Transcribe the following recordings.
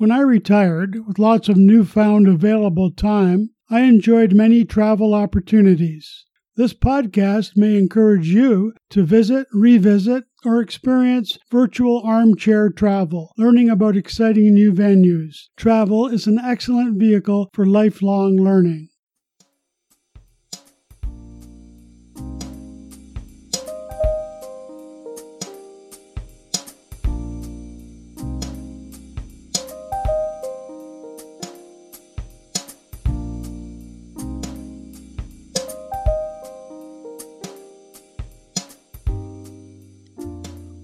When I retired, with lots of newfound available time, I enjoyed many travel opportunities. This podcast may encourage you to visit, revisit, or experience virtual armchair travel, learning about exciting new venues. Travel is an excellent vehicle for lifelong learning.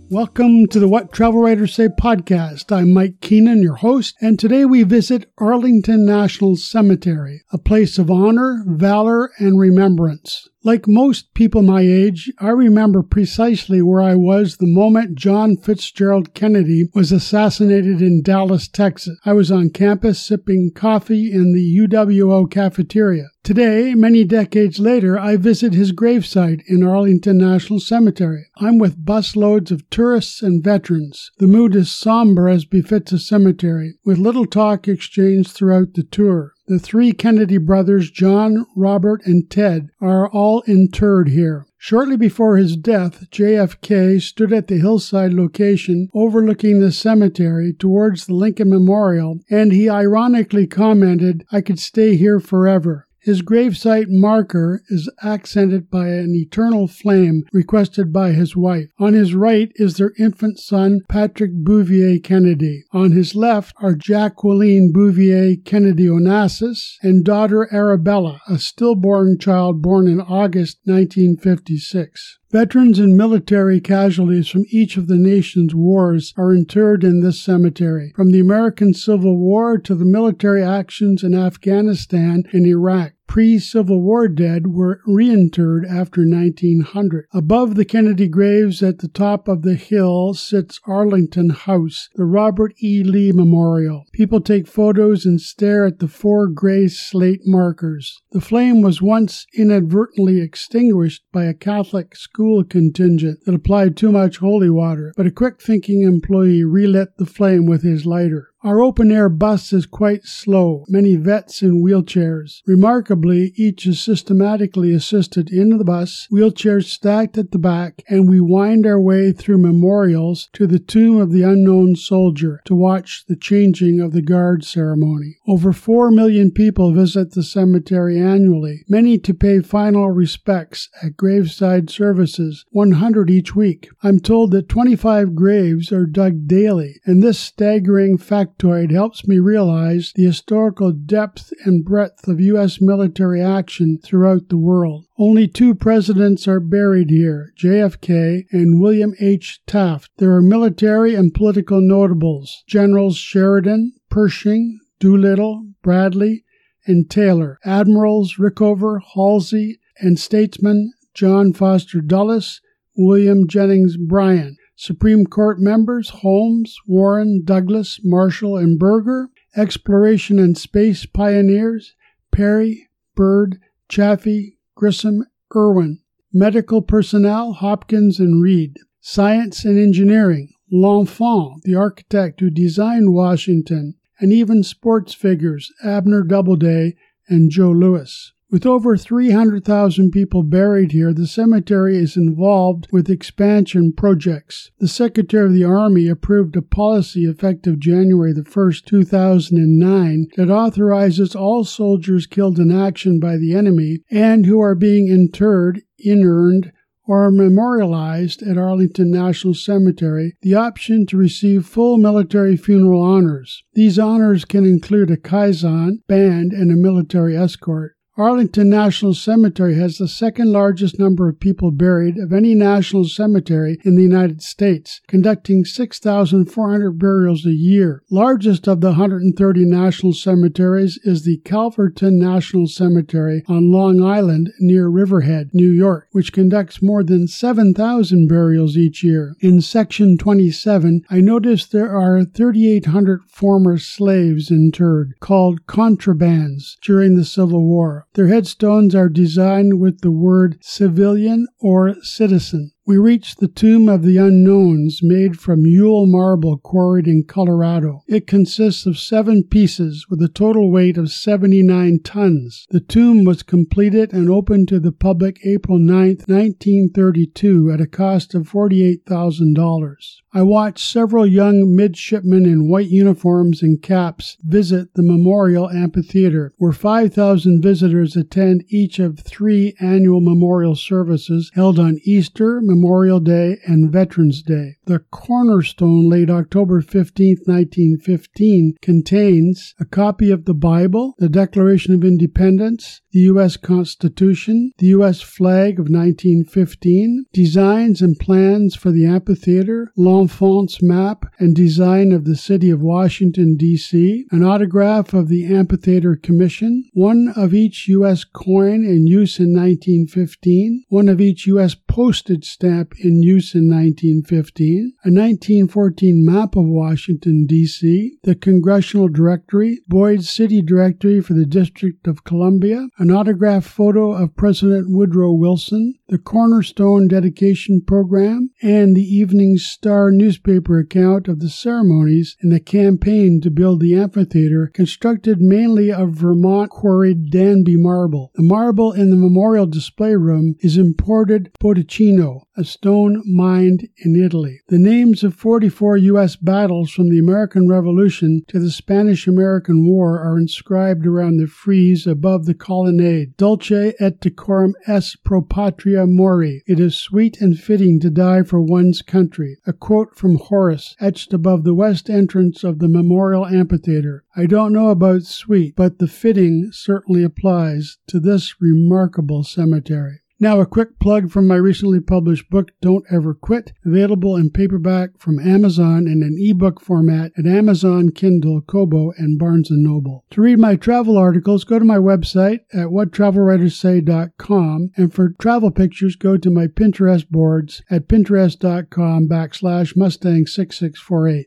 Welcome to the What Travel Writers Say podcast. I'm Mike Keenan, your host, and today we visit Arlington National Cemetery, a place of honor, valor, and remembrance. Like most people my age, I remember precisely where I was the moment John Fitzgerald Kennedy was assassinated in Dallas, Texas. I was on campus sipping coffee in the UWO cafeteria. Today, many decades later, I visit his gravesite in Arlington National Cemetery. I'm with busloads of tourists and veterans. The mood is somber as befits a cemetery, with little talk exchanged throughout the tour. The three Kennedy brothers, John, Robert, and Ted, are all interred here. Shortly before his death, JFK stood at the hillside location overlooking the cemetery towards the Lincoln Memorial, and he ironically commented, I could stay here forever. His gravesite marker is accented by an eternal flame requested by his wife. On his right is their infant son, Patrick Bouvier Kennedy. On his left are Jacqueline Bouvier Kennedy Onassis and daughter Arabella, a stillborn child born in August 1956. Veterans and military casualties from each of the nation's wars are interred in this cemetery, from the American Civil War to the military actions in Afghanistan and Iraq pre Civil War dead were reinterred after 1900. Above the Kennedy graves at the top of the hill sits Arlington House, the Robert E. Lee Memorial. People take photos and stare at the four gray slate markers. The flame was once inadvertently extinguished by a Catholic school contingent that applied too much holy water, but a quick thinking employee relit the flame with his lighter. Our open air bus is quite slow, many vets in wheelchairs. Remarkably, each is systematically assisted into the bus, wheelchairs stacked at the back, and we wind our way through memorials to the tomb of the unknown soldier to watch the changing of the guard ceremony. Over 4 million people visit the cemetery annually, many to pay final respects at graveside services, 100 each week. I'm told that 25 graves are dug daily, and this staggering fact factoid helps me realize the historical depth and breadth of U.S. military action throughout the world. Only two presidents are buried here, JFK and William H. Taft. There are military and political notables, Generals Sheridan, Pershing, Doolittle, Bradley, and Taylor, Admirals Rickover, Halsey, and statesmen John Foster Dulles, William Jennings Bryan. Supreme Court members Holmes, Warren, Douglas, Marshall, and Burger, exploration and space pioneers Perry, Byrd, Chaffee, Grissom, Irwin, medical personnel Hopkins and Reed, science and engineering L'Enfant, the architect who designed Washington, and even sports figures Abner Doubleday and Joe Louis. With over 300,000 people buried here, the cemetery is involved with expansion projects. The Secretary of the Army approved a policy effective January 1, 2009 that authorizes all soldiers killed in action by the enemy and who are being interred, inurned, or memorialized at Arlington National Cemetery the option to receive full military funeral honors. These honors can include a caisson, band, and a military escort. Arlington National Cemetery has the second largest number of people buried of any national cemetery in the United States, conducting 6,400 burials a year. Largest of the 130 national cemeteries is the Calverton National Cemetery on Long Island near Riverhead, New York, which conducts more than 7,000 burials each year. In section 27, I noticed there are 3,800 former slaves interred, called contrabands, during the Civil War. Their headstones are designed with the word civilian or citizen. We reach the Tomb of the Unknowns, made from Yule marble quarried in Colorado. It consists of seven pieces with a total weight of 79 tons. The tomb was completed and opened to the public April 9, 1932, at a cost of $48,000. I watched several young midshipmen in white uniforms and caps visit the Memorial Amphitheater, where 5,000 visitors attend each of three annual memorial services held on Easter, Memorial Day, and Veterans Day. The cornerstone, late October 15, 1915, contains a copy of the Bible, the Declaration of Independence, the U.S. Constitution, the U.S. flag of 1915, designs and plans for the amphitheater, L'Enfant's map and design of the city of Washington, D.C., an autograph of the Amphitheater Commission, one of each U.S. coin in use in 1915, one of each U.S. postage stamp in use in 1915, a 1914 map of Washington, D.C., the Congressional Directory, Boyd's City Directory for the District of Columbia, an autographed photo of President Woodrow Wilson, the Cornerstone Dedication Program, and the Evening Star newspaper account of the ceremonies and the campaign to build the amphitheater, constructed mainly of Vermont quarried Danby marble. The marble in the memorial display room is imported Botticino, a stone mined in Italy. The names of 44 U.S. battles from the American Revolution to the Spanish American War are inscribed around the frieze above the colonnade. Dulce et decorum est pro patria mori. It is sweet and fitting to die for one's country. A quote from Horace etched above the west entrance of the Memorial Amphitheater. I don't know about sweet, but the fitting certainly applies to this remarkable cemetery. Now, a quick plug from my recently published book, Don't Ever Quit, available in paperback from Amazon and in ebook format at Amazon, Kindle, Kobo, and Barnes & Noble. To read my travel articles, go to my website at whattravelwriterssay.com, and for travel pictures, go to my Pinterest boards at pinterest.com backslash Mustang6648.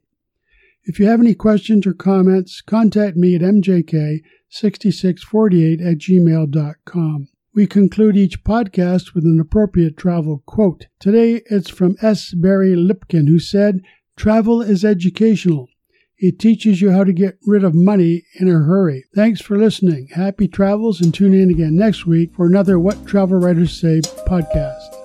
If you have any questions or comments, contact me at mjk6648 at gmail.com. We conclude each podcast with an appropriate travel quote. Today it's from S. Barry Lipkin, who said, Travel is educational. It teaches you how to get rid of money in a hurry. Thanks for listening. Happy travels and tune in again next week for another What Travel Writers Say podcast.